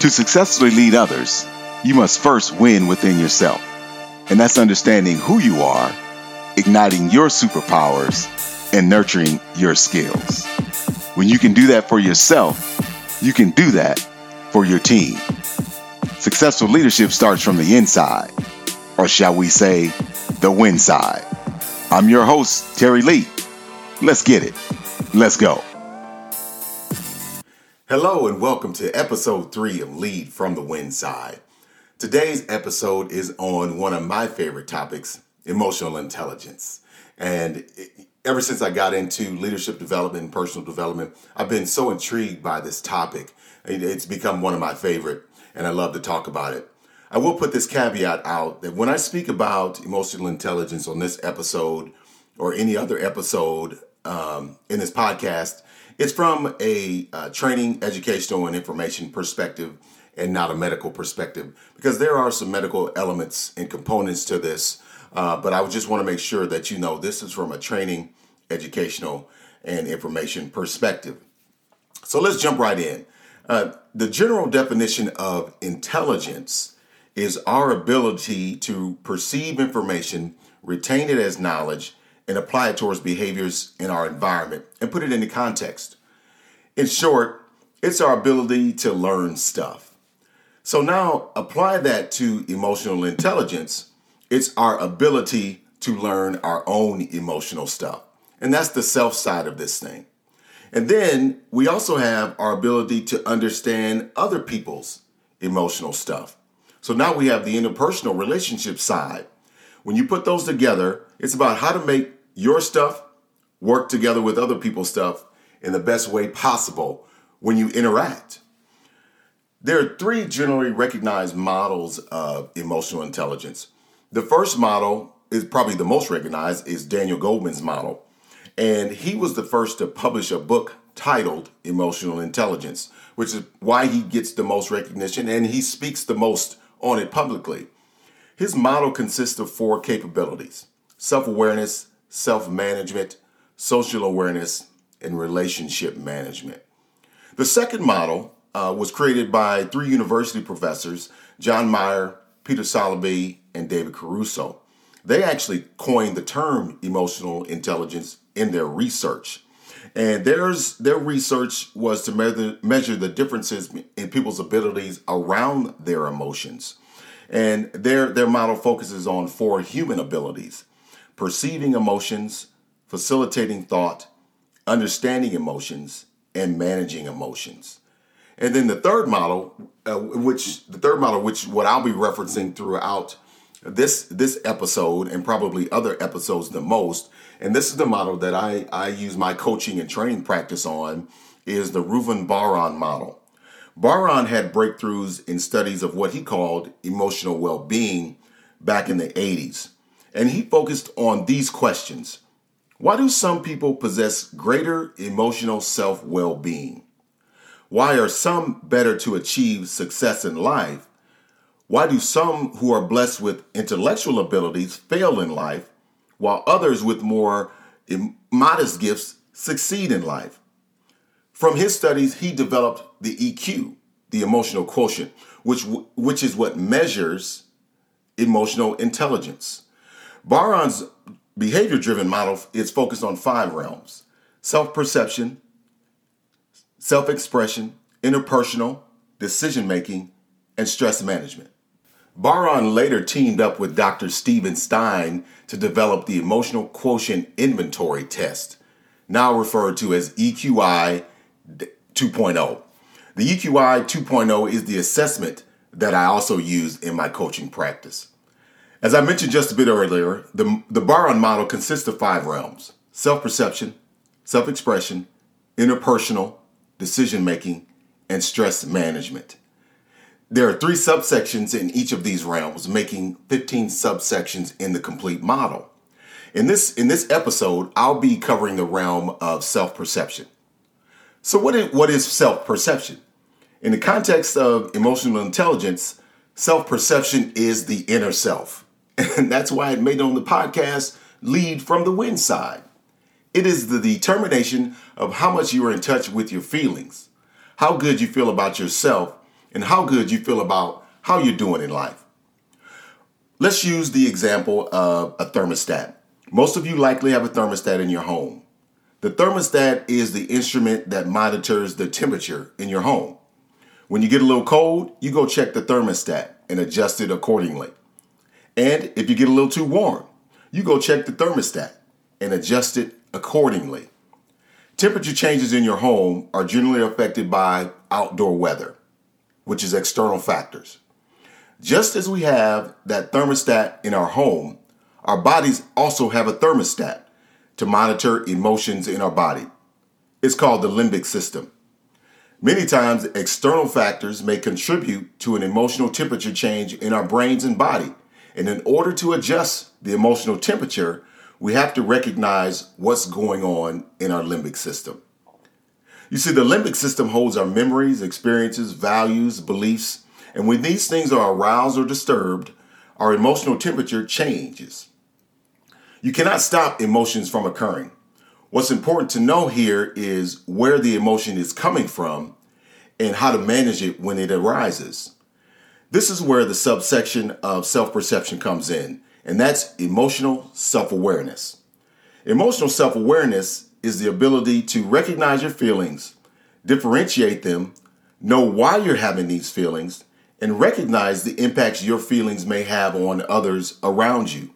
To successfully lead others, you must first win within yourself. And that's understanding who you are, igniting your superpowers, and nurturing your skills. When you can do that for yourself, you can do that for your team. Successful leadership starts from the inside, or shall we say, the win side. I'm your host, Terry Lee. Let's get it. Let's go. Hello, and welcome to episode three of Lead from the Win Side. Today's episode is on one of my favorite topics emotional intelligence. And ever since I got into leadership development and personal development, I've been so intrigued by this topic. It's become one of my favorite, and I love to talk about it. I will put this caveat out that when I speak about emotional intelligence on this episode or any other episode um, in this podcast, it's from a uh, training, educational, and information perspective and not a medical perspective because there are some medical elements and components to this. Uh, but I just want to make sure that you know this is from a training, educational, and information perspective. So let's jump right in. Uh, the general definition of intelligence is our ability to perceive information, retain it as knowledge, and apply it towards behaviors in our environment and put it into context. In short, it's our ability to learn stuff. So now apply that to emotional intelligence. It's our ability to learn our own emotional stuff. And that's the self side of this thing. And then we also have our ability to understand other people's emotional stuff. So now we have the interpersonal relationship side. When you put those together, it's about how to make your stuff work together with other people's stuff in the best way possible when you interact. There are three generally recognized models of emotional intelligence. The first model is probably the most recognized is Daniel Goleman's model. And he was the first to publish a book titled Emotional Intelligence, which is why he gets the most recognition and he speaks the most on it publicly. His model consists of four capabilities self awareness, self management, social awareness, and relationship management. The second model uh, was created by three university professors John Mayer, Peter Salovey, and David Caruso. They actually coined the term emotional intelligence in their research. And theirs, their research was to measure, measure the differences in people's abilities around their emotions. And their, their model focuses on four human abilities perceiving emotions, facilitating thought, understanding emotions, and managing emotions. And then the third model, uh, which the third model, which what I'll be referencing throughout this this episode and probably other episodes the most, and this is the model that I I use my coaching and training practice on, is the Reuven Bar-On model. Bar-On had breakthroughs in studies of what he called emotional well-being back in the 80s, and he focused on these questions why do some people possess greater emotional self well being? Why are some better to achieve success in life? Why do some who are blessed with intellectual abilities fail in life, while others with more modest gifts succeed in life? From his studies, he developed the EQ, the emotional quotient, which, which is what measures emotional intelligence. Bar-On's behavior driven model is focused on five realms self perception, self expression, interpersonal, decision making, and stress management. Bar-On later teamed up with Dr. Steven Stein to develop the Emotional Quotient Inventory Test, now referred to as EQI 2.0. The EQI 2.0 is the assessment that I also use in my coaching practice. As I mentioned just a bit earlier, the, the Bar-On model consists of five realms self perception, self expression, interpersonal, decision making, and stress management. There are three subsections in each of these realms, making 15 subsections in the complete model. In this, in this episode, I'll be covering the realm of self perception. So, what is, what is self perception? In the context of emotional intelligence, self perception is the inner self. And that's why it made on the podcast Lead from the Win Side. It is the determination of how much you are in touch with your feelings, how good you feel about yourself, and how good you feel about how you're doing in life. Let's use the example of a thermostat. Most of you likely have a thermostat in your home. The thermostat is the instrument that monitors the temperature in your home. When you get a little cold, you go check the thermostat and adjust it accordingly. And if you get a little too warm, you go check the thermostat and adjust it accordingly. Temperature changes in your home are generally affected by outdoor weather, which is external factors. Just as we have that thermostat in our home, our bodies also have a thermostat to monitor emotions in our body. It's called the limbic system. Many times, external factors may contribute to an emotional temperature change in our brains and body. And in order to adjust the emotional temperature, we have to recognize what's going on in our limbic system. You see, the limbic system holds our memories, experiences, values, beliefs, and when these things are aroused or disturbed, our emotional temperature changes. You cannot stop emotions from occurring. What's important to know here is where the emotion is coming from and how to manage it when it arises. This is where the subsection of self perception comes in, and that's emotional self awareness. Emotional self awareness is the ability to recognize your feelings, differentiate them, know why you're having these feelings, and recognize the impacts your feelings may have on others around you.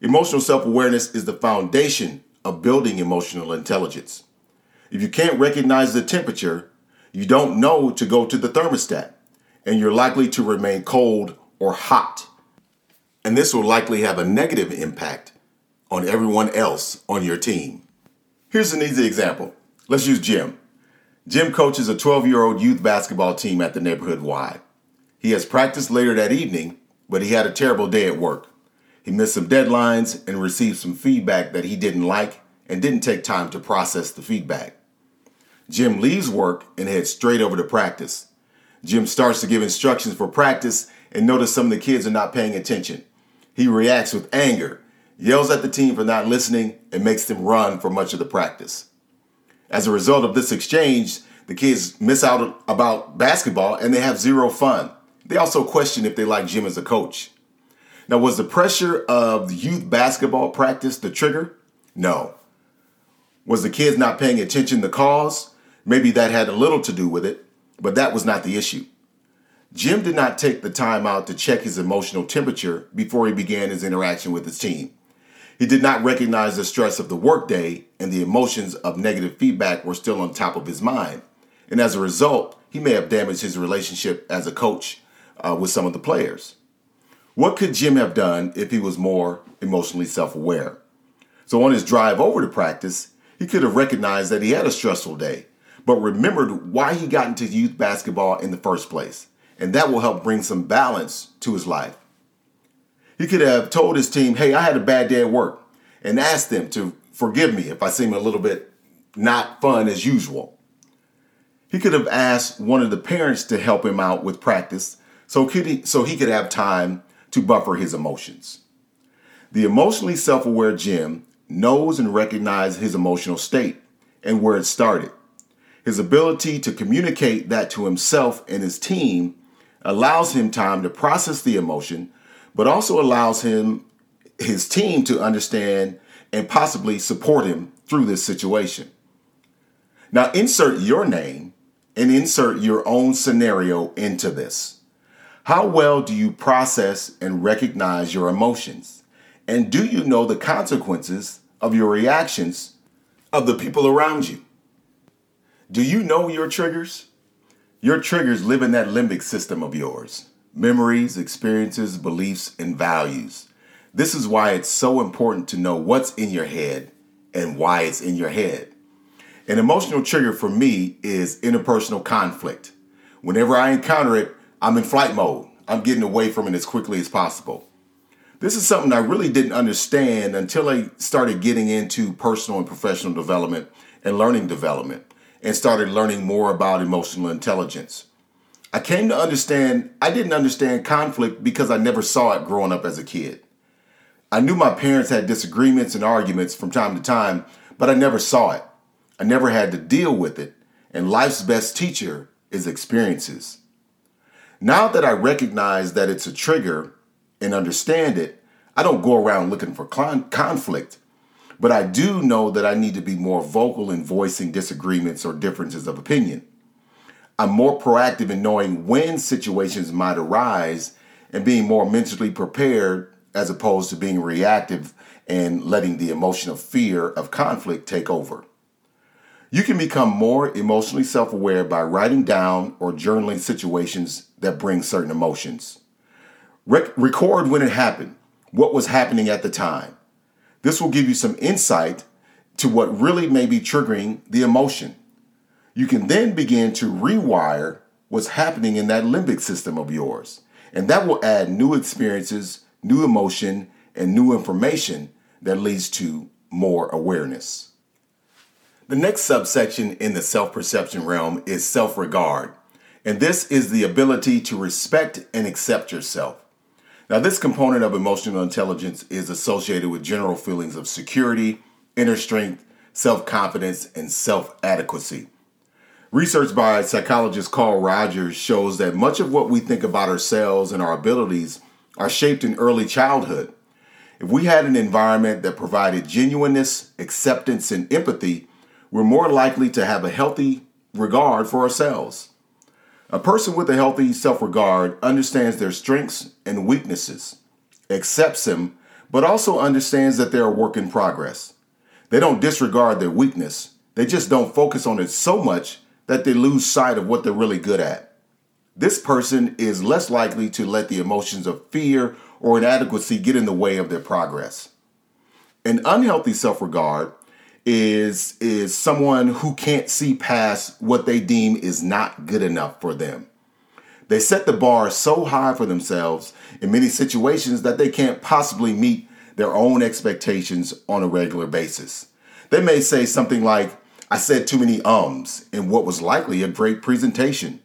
Emotional self awareness is the foundation of building emotional intelligence. If you can't recognize the temperature, you don't know to go to the thermostat, and you're likely to remain cold or hot. And this will likely have a negative impact on everyone else on your team. Here's an easy example. Let's use Jim. Jim coaches a 12 year old youth basketball team at the neighborhood Y. He has practice later that evening, but he had a terrible day at work. He missed some deadlines and received some feedback that he didn't like and didn't take time to process the feedback. Jim leaves work and heads straight over to practice. Jim starts to give instructions for practice and notice some of the kids are not paying attention. He reacts with anger, yells at the team for not listening, and makes them run for much of the practice. As a result of this exchange, the kids miss out about basketball and they have zero fun. They also question if they like Jim as a coach. Now, was the pressure of youth basketball practice the trigger? No. Was the kids not paying attention the cause? Maybe that had a little to do with it, but that was not the issue. Jim did not take the time out to check his emotional temperature before he began his interaction with his team. He did not recognize the stress of the workday and the emotions of negative feedback were still on top of his mind. And as a result, he may have damaged his relationship as a coach uh, with some of the players. What could Jim have done if he was more emotionally self aware? So, on his drive over to practice, he could have recognized that he had a stressful day, but remembered why he got into youth basketball in the first place. And that will help bring some balance to his life. He could have told his team, Hey, I had a bad day at work, and asked them to forgive me if I seem a little bit not fun as usual. He could have asked one of the parents to help him out with practice so, could he, so he could have time to buffer his emotions. The emotionally self aware Jim knows and recognizes his emotional state and where it started. His ability to communicate that to himself and his team allows him time to process the emotion, but also allows him his team to understand and possibly support him through this situation. Now insert your name and insert your own scenario into this. How well do you process and recognize your emotions? And do you know the consequences of your reactions of the people around you? Do you know your triggers? Your triggers live in that limbic system of yours memories, experiences, beliefs, and values. This is why it's so important to know what's in your head and why it's in your head. An emotional trigger for me is interpersonal conflict. Whenever I encounter it, I'm in flight mode. I'm getting away from it as quickly as possible. This is something I really didn't understand until I started getting into personal and professional development and learning development and started learning more about emotional intelligence. I came to understand I didn't understand conflict because I never saw it growing up as a kid. I knew my parents had disagreements and arguments from time to time, but I never saw it. I never had to deal with it, and life's best teacher is experiences. Now that I recognize that it's a trigger and understand it, I don't go around looking for con- conflict, but I do know that I need to be more vocal in voicing disagreements or differences of opinion. I'm more proactive in knowing when situations might arise and being more mentally prepared as opposed to being reactive and letting the emotion of fear of conflict take over. You can become more emotionally self aware by writing down or journaling situations that bring certain emotions. Rec- record when it happened, what was happening at the time. This will give you some insight to what really may be triggering the emotion. You can then begin to rewire what's happening in that limbic system of yours. And that will add new experiences, new emotion, and new information that leads to more awareness. The next subsection in the self perception realm is self regard, and this is the ability to respect and accept yourself. Now, this component of emotional intelligence is associated with general feelings of security, inner strength, self confidence, and self adequacy. Research by psychologist Carl Rogers shows that much of what we think about ourselves and our abilities are shaped in early childhood. If we had an environment that provided genuineness, acceptance, and empathy, we're more likely to have a healthy regard for ourselves. A person with a healthy self regard understands their strengths and weaknesses, accepts them, but also understands that they're a work in progress. They don't disregard their weakness, they just don't focus on it so much that they lose sight of what they're really good at. This person is less likely to let the emotions of fear or inadequacy get in the way of their progress. An unhealthy self-regard is is someone who can't see past what they deem is not good enough for them. They set the bar so high for themselves in many situations that they can't possibly meet their own expectations on a regular basis. They may say something like, I said too many ums in what was likely a great presentation,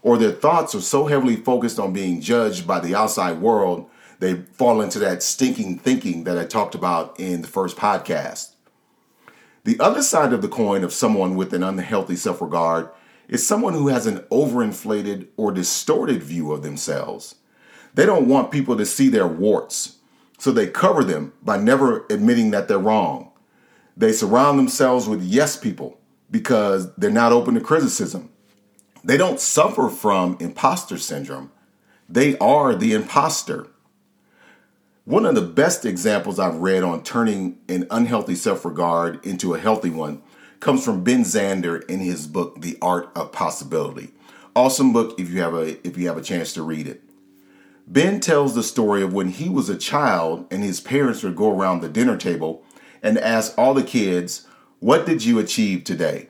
or their thoughts are so heavily focused on being judged by the outside world they fall into that stinking thinking that I talked about in the first podcast. The other side of the coin of someone with an unhealthy self regard is someone who has an overinflated or distorted view of themselves. They don't want people to see their warts, so they cover them by never admitting that they're wrong. They surround themselves with yes people because they're not open to criticism. They don't suffer from imposter syndrome, they are the imposter. One of the best examples I've read on turning an unhealthy self regard into a healthy one comes from Ben Zander in his book The Art of Possibility. Awesome book if you have a if you have a chance to read it. Ben tells the story of when he was a child and his parents would go around the dinner table and ask all the kids, "What did you achieve today?"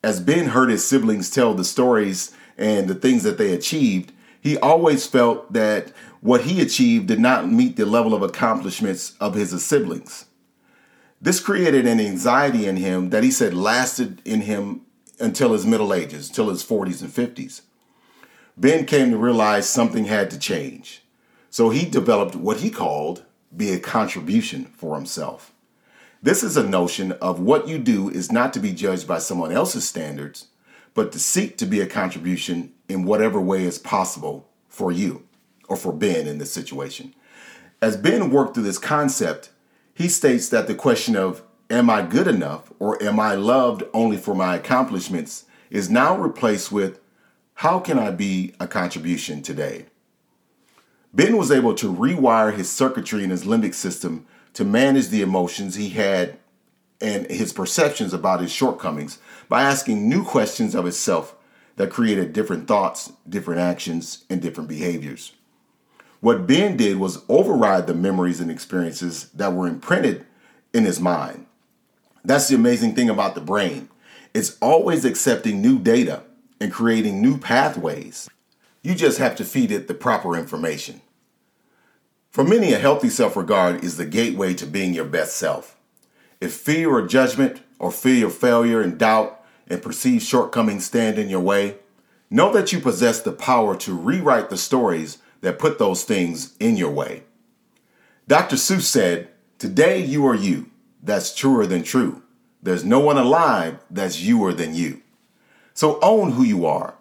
As Ben heard his siblings tell the stories and the things that they achieved, he always felt that what he achieved did not meet the level of accomplishments of his siblings. This created an anxiety in him that he said lasted in him until his middle ages, till his 40s and 50s. Ben came to realize something had to change. So he developed what he called be a contribution for himself. This is a notion of what you do is not to be judged by someone else's standards, but to seek to be a contribution in whatever way is possible for you or for Ben in this situation. As Ben worked through this concept, he states that the question of, am I good enough or am I loved only for my accomplishments, is now replaced with, how can I be a contribution today? Ben was able to rewire his circuitry in his limbic system to manage the emotions he had and his perceptions about his shortcomings by asking new questions of himself that created different thoughts, different actions, and different behaviors. What Ben did was override the memories and experiences that were imprinted in his mind. That's the amazing thing about the brain. It's always accepting new data and creating new pathways. You just have to feed it the proper information. For many, a healthy self regard is the gateway to being your best self. If fear or judgment or fear of failure and doubt and perceived shortcomings stand in your way, know that you possess the power to rewrite the stories that put those things in your way. Dr. Seuss said, Today you are you. That's truer than true. There's no one alive that's youer than you. So own who you are.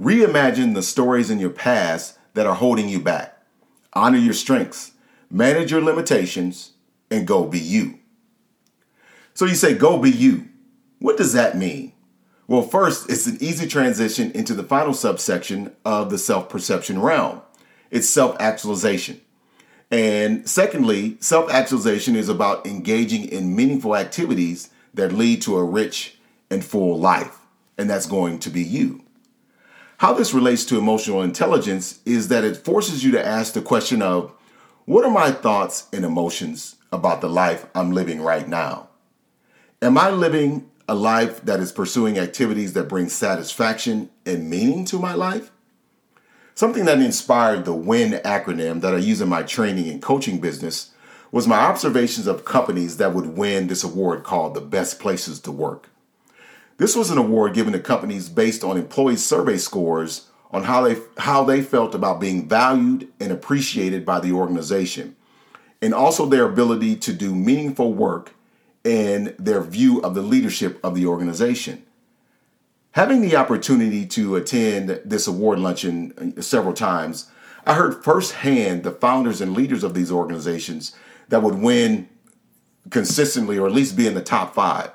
Reimagine the stories in your past that are holding you back. Honor your strengths, manage your limitations, and go be you. So you say, go be you. What does that mean? Well, first, it's an easy transition into the final subsection of the self perception realm it's self actualization. And secondly, self actualization is about engaging in meaningful activities that lead to a rich and full life. And that's going to be you. How this relates to emotional intelligence is that it forces you to ask the question of what are my thoughts and emotions about the life I'm living right now? Am I living a life that is pursuing activities that bring satisfaction and meaning to my life? Something that inspired the WIN acronym that I use in my training and coaching business was my observations of companies that would win this award called the Best Places to Work. This was an award given to companies based on employee survey scores on how they how they felt about being valued and appreciated by the organization, and also their ability to do meaningful work and their view of the leadership of the organization. Having the opportunity to attend this award luncheon uh, several times, I heard firsthand the founders and leaders of these organizations that would win consistently or at least be in the top five.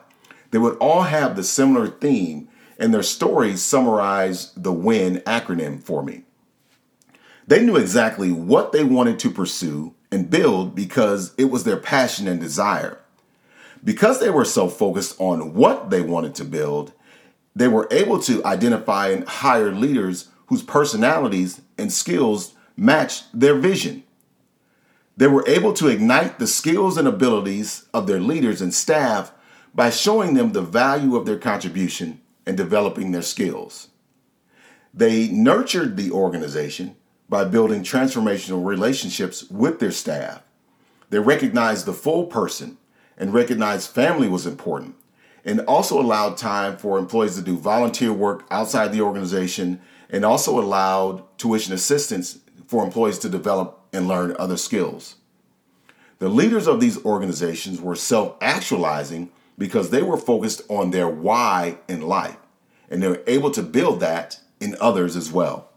They would all have the similar theme, and their stories summarize the WIN acronym for me. They knew exactly what they wanted to pursue and build because it was their passion and desire. Because they were so focused on what they wanted to build, they were able to identify and hire leaders whose personalities and skills matched their vision. They were able to ignite the skills and abilities of their leaders and staff by showing them the value of their contribution and developing their skills. They nurtured the organization by building transformational relationships with their staff. They recognized the full person and recognized family was important and also allowed time for employees to do volunteer work outside the organization and also allowed tuition assistance for employees to develop and learn other skills. The leaders of these organizations were self actualizing because they were focused on their why in life and they were able to build that in others as well.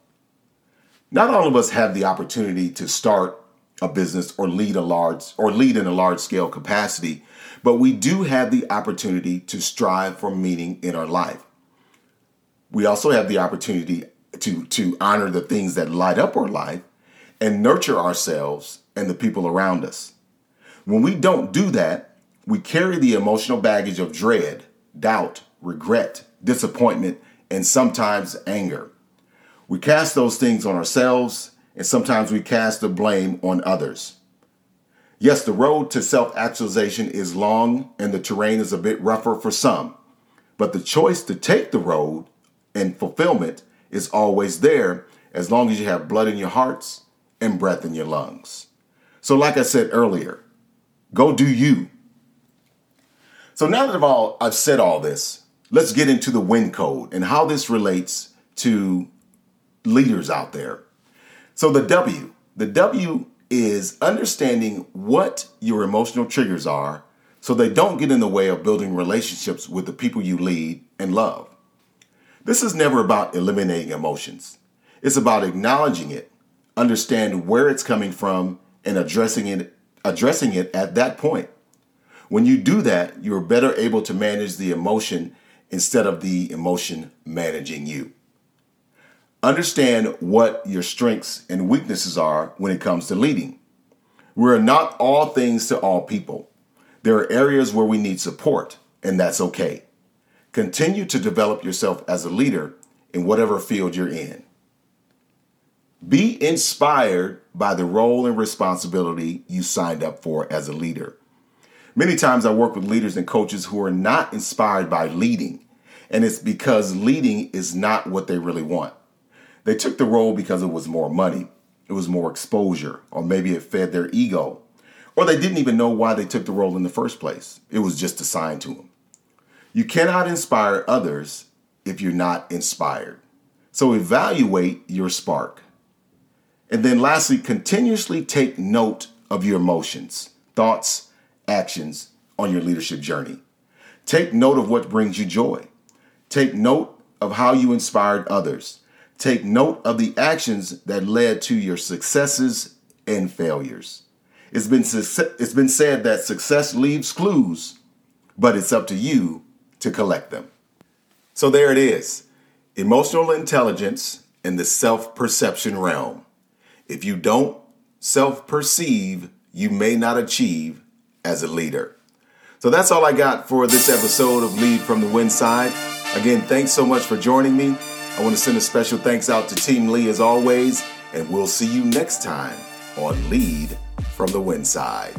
Not all of us have the opportunity to start a business or lead a large or lead in a large scale capacity, but we do have the opportunity to strive for meaning in our life. We also have the opportunity to to honor the things that light up our life and nurture ourselves and the people around us. When we don't do that, we carry the emotional baggage of dread, doubt, regret, disappointment, and sometimes anger. We cast those things on ourselves, and sometimes we cast the blame on others. Yes, the road to self actualization is long and the terrain is a bit rougher for some, but the choice to take the road and fulfillment is always there as long as you have blood in your hearts and breath in your lungs. So, like I said earlier, go do you. So now that I've all I've said all this, let's get into the win code and how this relates to leaders out there. So the W, the W is understanding what your emotional triggers are so they don't get in the way of building relationships with the people you lead and love. This is never about eliminating emotions. It's about acknowledging it, understand where it's coming from and addressing it addressing it at that point. When you do that, you're better able to manage the emotion instead of the emotion managing you. Understand what your strengths and weaknesses are when it comes to leading. We're not all things to all people. There are areas where we need support, and that's okay. Continue to develop yourself as a leader in whatever field you're in. Be inspired by the role and responsibility you signed up for as a leader. Many times I work with leaders and coaches who are not inspired by leading, and it's because leading is not what they really want. They took the role because it was more money, it was more exposure, or maybe it fed their ego, or they didn't even know why they took the role in the first place. It was just assigned to them. You cannot inspire others if you're not inspired. So evaluate your spark. And then lastly, continuously take note of your emotions, thoughts, actions on your leadership journey. Take note of what brings you joy. Take note of how you inspired others. Take note of the actions that led to your successes and failures. It's been, it's been said that success leaves clues, but it's up to you to collect them. So there it is emotional intelligence in the self perception realm. If you don't self perceive, you may not achieve as a leader. So that's all I got for this episode of Lead from the Win Side. Again, thanks so much for joining me. I want to send a special thanks out to Team Lee as always, and we'll see you next time on Lead from the Win Side.